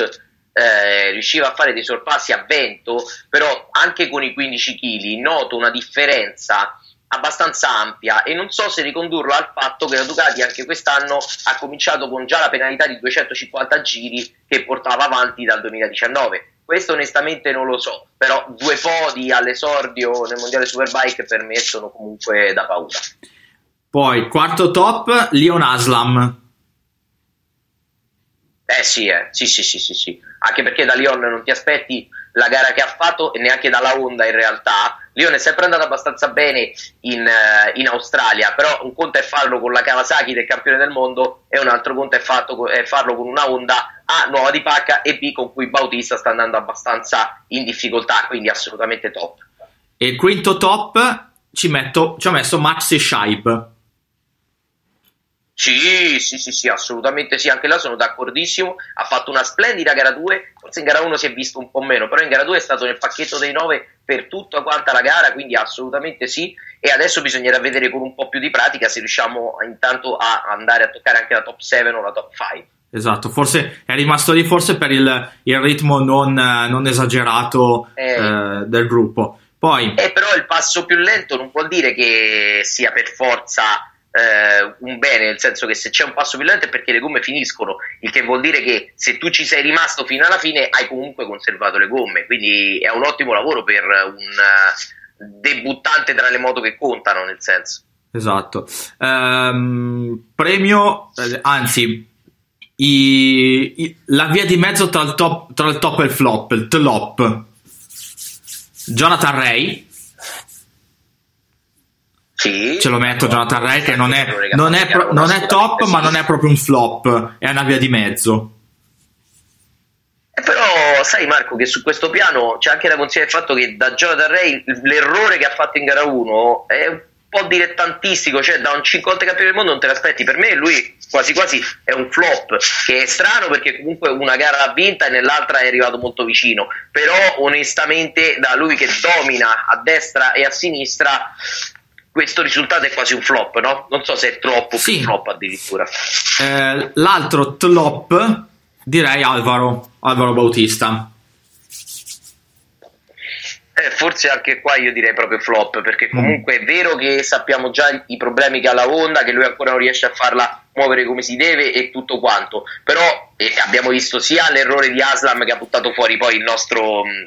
eh, riusciva a fare dei sorpassi a vento, però anche con i 15 kg noto una differenza abbastanza ampia e non so se ricondurlo al fatto che la Ducati anche quest'anno ha cominciato con già la penalità di 250 giri che portava avanti dal 2019 questo onestamente non lo so, però due podi all'esordio nel mondiale Superbike per me sono comunque da paura. Poi, quarto top, Leon Aslam. Eh sì, eh. sì, sì, sì, sì, sì, anche perché da Leon non ti aspetti la gara che ha fatto e neanche dalla Honda in realtà. Leon è sempre andato abbastanza bene in, uh, in, Australia, però un conto è farlo con la Kawasaki del campione del mondo e un altro conto è, fatto, è farlo con una Honda A nuova di pacca e B con cui Bautista sta andando abbastanza in difficoltà, quindi assolutamente top. E il quinto top ci, metto, ci ho messo Maxi Scheib sì, sì, sì, sì, assolutamente sì, anche là sono d'accordissimo. Ha fatto una splendida gara 2, forse in gara 1 si è visto un po' meno, però in gara 2 è stato nel pacchetto dei 9 per tutta quanta la gara, quindi assolutamente sì. E adesso bisognerà vedere con un po' più di pratica se riusciamo intanto a andare a toccare anche la top 7 o la top 5. Esatto, forse è rimasto lì forse per il, il ritmo non, non esagerato eh, eh, del gruppo. Poi... Eh, però il passo più lento non vuol dire che sia per forza eh, un bene, nel senso che se c'è un passo più lento è perché le gomme finiscono, il che vuol dire che se tu ci sei rimasto fino alla fine hai comunque conservato le gomme, quindi è un ottimo lavoro per un uh, debuttante tra le moto che contano, nel senso. Esatto. Um, premio, eh, anzi, i, i, la via di mezzo tra il, top, tra il top e il flop, il tlop. Jonathan Ray. Sì, ce lo metto Jonathan Ray che non è, non è, pro, non è top ma non è proprio un flop è una via di mezzo. Eh, però sai Marco che su questo piano c'è anche da considerare il fatto che da Jonathan Ray l'errore che ha fatto in gara 1 è po' dilettantistico cioè da un 50 campione del mondo non te l'aspetti per me lui quasi quasi è un flop che è strano perché comunque una gara l'ha vinta e nell'altra è arrivato molto vicino però onestamente da lui che domina a destra e a sinistra questo risultato è quasi un flop, no? Non so se è troppo sì. flop addirittura. Eh, l'altro flop direi Alvaro, Alvaro Bautista. Eh, forse anche qua io direi proprio flop, perché comunque mm. è vero che sappiamo già i problemi che ha la Honda, che lui ancora non riesce a farla muovere come si deve e tutto quanto, però eh, abbiamo visto sia l'errore di Aslam che ha buttato fuori poi il nostro mh, mm,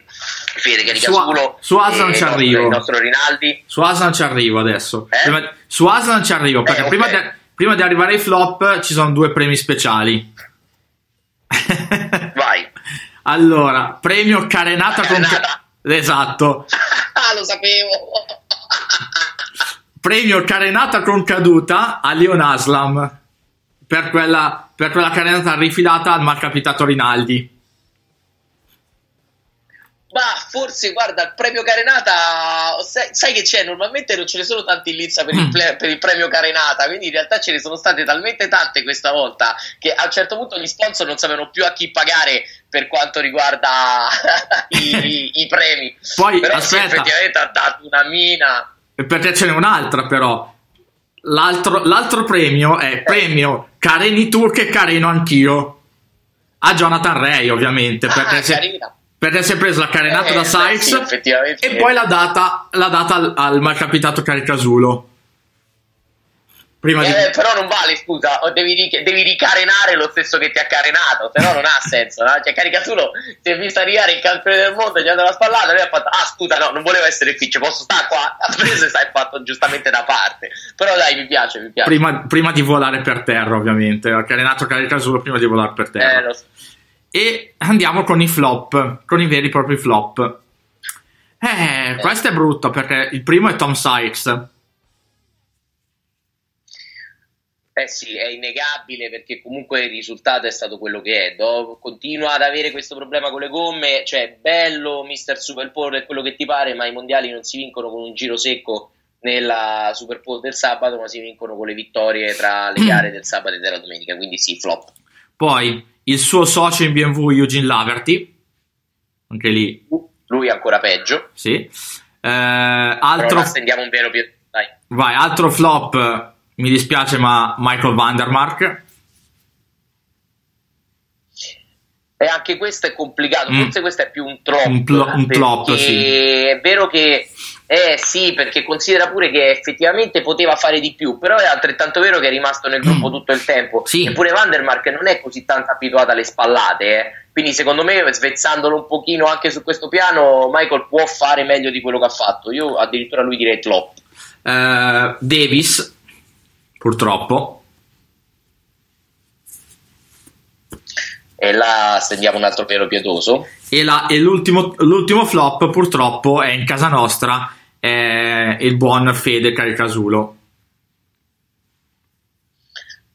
Fede Caricasulo su, su Aslam ci arrivo. il nostro Rinaldi. Su Aslam ci arrivo adesso. Eh? prima, su Aslam ci arrivo perché eh, prima, di, prima di arrivare ai flop ci sono due premi speciali. Vai. Allora premio carenata, carenata. con Esatto. ah, lo sapevo. Premio carenata con caduta a Leon Aslam per quella, per quella carenata rifilata al malcapitato Rinaldi. Ma forse, guarda, il premio Carenata, sai, sai, che c'è? Normalmente non ce ne sono tanti in Lizza per, mm. il, per, il, premio Carenata, quindi in realtà ce ne sono state talmente tante questa volta che a un certo punto gli sponsor non sapevano più a chi pagare per quanto riguarda i, i, i, premi. Poi, però aspetta. Sì, effettivamente ha dato una mina. Perché ce n'è un'altra però. L'altro, l'altro premio è premio Careni Turk e Careno anch'io. A Jonathan Ray, ovviamente. Perché ah, se, perché si è preso la carenata eh, da Sykes sì, e poi l'ha data, l'ha data al, al malcapitato Caricasulo. Prima eh, di... Però non vale, scusa, devi, devi, ricarenare lo stesso che ti ha carenato, se no non ha senso. No? Cioè, Caricasulo si è visto arrivare il campione del mondo, gli ha dato la spallata, lui ha fatto, ah scusa, no, non volevo essere qui, ci posso stare qua. Ha preso e è fatto giustamente da parte. Però dai, mi piace, mi piace. Prima, prima di volare per terra, ovviamente. Ha carenato Caricasulo prima di volare per terra. Eh, lo so. E andiamo con i flop, con i veri e propri flop. Eh, questo è brutto perché il primo è Tom Sykes. Eh sì, è innegabile perché comunque il risultato è stato quello che è. Do, continua ad avere questo problema con le gomme, cioè bello Mister Super Bowl è quello che ti pare, ma i mondiali non si vincono con un giro secco nella Super Bowl del sabato, ma si vincono con le vittorie tra le gare del sabato e della domenica, quindi sì, flop. Poi il suo socio in BMW Eugene Laverty, anche lì. Lui ancora peggio. Sì. Eh, altro... stendiamo un velo più... Vai, altro flop, mi dispiace, ma Michael Vandermark. E anche questo è complicato, mm. forse questo è più un troppo. Un, pl- un flop, sì. È vero che eh sì, perché considera pure che effettivamente poteva fare di più, però è altrettanto vero che è rimasto nel gruppo mm. tutto il tempo. Sì. Eppure Vandermark non è così tanto abituato alle spallate, eh. quindi secondo me svezzandolo un pochino anche su questo piano, Michael può fare meglio di quello che ha fatto. Io addirittura lui direi flop. Uh, Davis, purtroppo. E là stendiamo un altro pelo pietoso. E, la, e l'ultimo, l'ultimo flop, purtroppo, è in casa nostra è il buon Fede Caricasulo.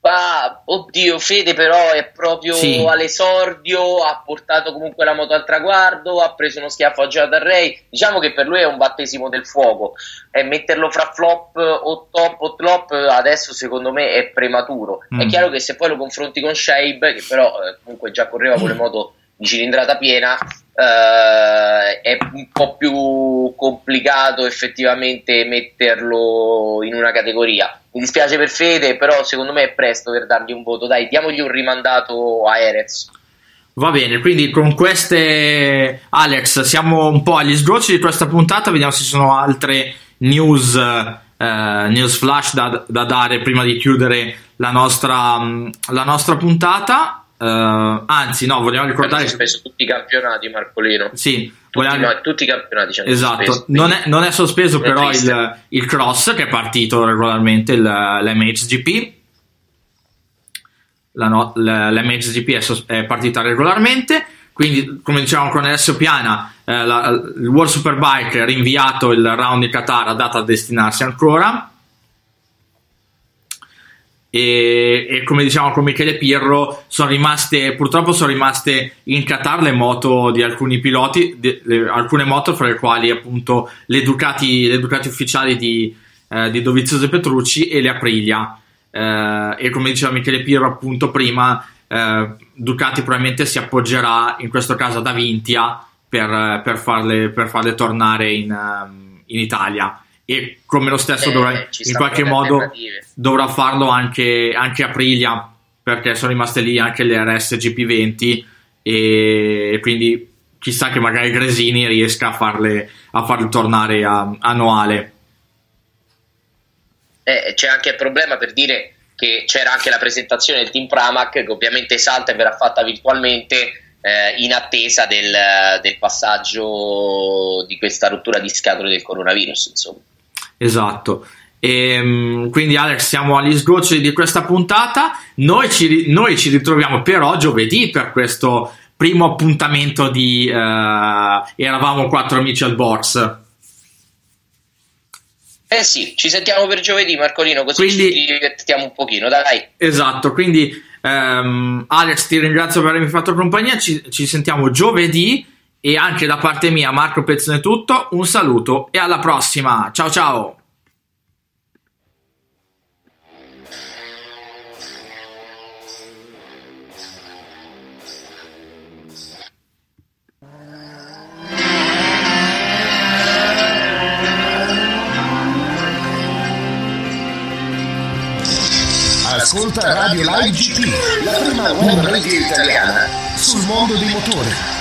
Ah, oddio, Fede però è proprio sì. all'esordio, ha portato comunque la moto al traguardo, ha preso uno schiaffo a Jonathan Ray. Diciamo che per lui è un battesimo del fuoco. E metterlo fra flop o top o flop adesso secondo me è prematuro. Mm. È chiaro che se poi lo confronti con Shaib, che però eh, comunque già correva con le moto di cilindrata piena, eh, è un po' più complicato effettivamente metterlo in una categoria. Mi dispiace per Fede, però secondo me è presto per dargli un voto. Dai, diamogli un rimandato a Erez. Va bene, quindi con queste, Alex, siamo un po' agli sgocci di questa puntata. Vediamo se ci sono altre news, eh, news flash da, da, dare prima di chiudere la nostra, la nostra puntata. Uh, anzi, no, vogliamo ricordare. Hanno sospeso tutti i campionati, Marcolino. Sì, tutti, vogliamo... no, tutti i campionati. Ci esatto, sospeso, non, è, non, è, sospeso è però il, il, cross che è partito regolarmente, il, l'MHGP. La no, L'MHGP è, sos- è, partita regolarmente. Quindi, come dicevamo con Alessio Piana, eh, la, il World Superbike ha rinviato il round di Qatar, ha dato a destinarsi ancora e, e, come diciamo con Michele Pirro sono rimaste purtroppo sono rimaste in Qatar le moto di alcuni piloti di, le, alcune moto fra le quali appunto le Ducati, le Ducati ufficiali di, eh, di Dovizioso Petrucci e le Aprilia. Eh, e come diceva Michele Pirro appunto prima eh, Ducati probabilmente si appoggerà in questo caso ad Avintia per, per, farle, per farle tornare in, in Italia e come lo stesso eh, dovrà, in qualche modo dovrà farlo anche, anche Aprilia perché sono rimaste lì anche le RS GP20 e quindi chissà che magari Gresini riesca a farle, a farle tornare a, a Noale. Eh, c'è anche il problema per dire che c'era anche la presentazione del team Pramac che ovviamente salta e verrà fatta virtualmente eh, in attesa del, del, passaggio di questa rottura di scatole del coronavirus insomma. Esatto. E, ehm, quindi Alex siamo agli sgoccioli di questa puntata. Noi ci, noi ci ritroviamo però giovedì per questo primo appuntamento di uh, eravamo quattro amici al box. Eh sì, ci sentiamo per giovedì Marcolino, così quindi, ci divertiamo un pochino, dai. Esatto, quindi um, Alex ti ringrazio per avermi fatto compagnia, ci, ci, sentiamo giovedì e anche da parte mia Marco Pezzone tutto, un saluto e alla prossima, ciao ciao! Ascolta Radio Live GT, la prima web radio italiana sul mondo dei motori.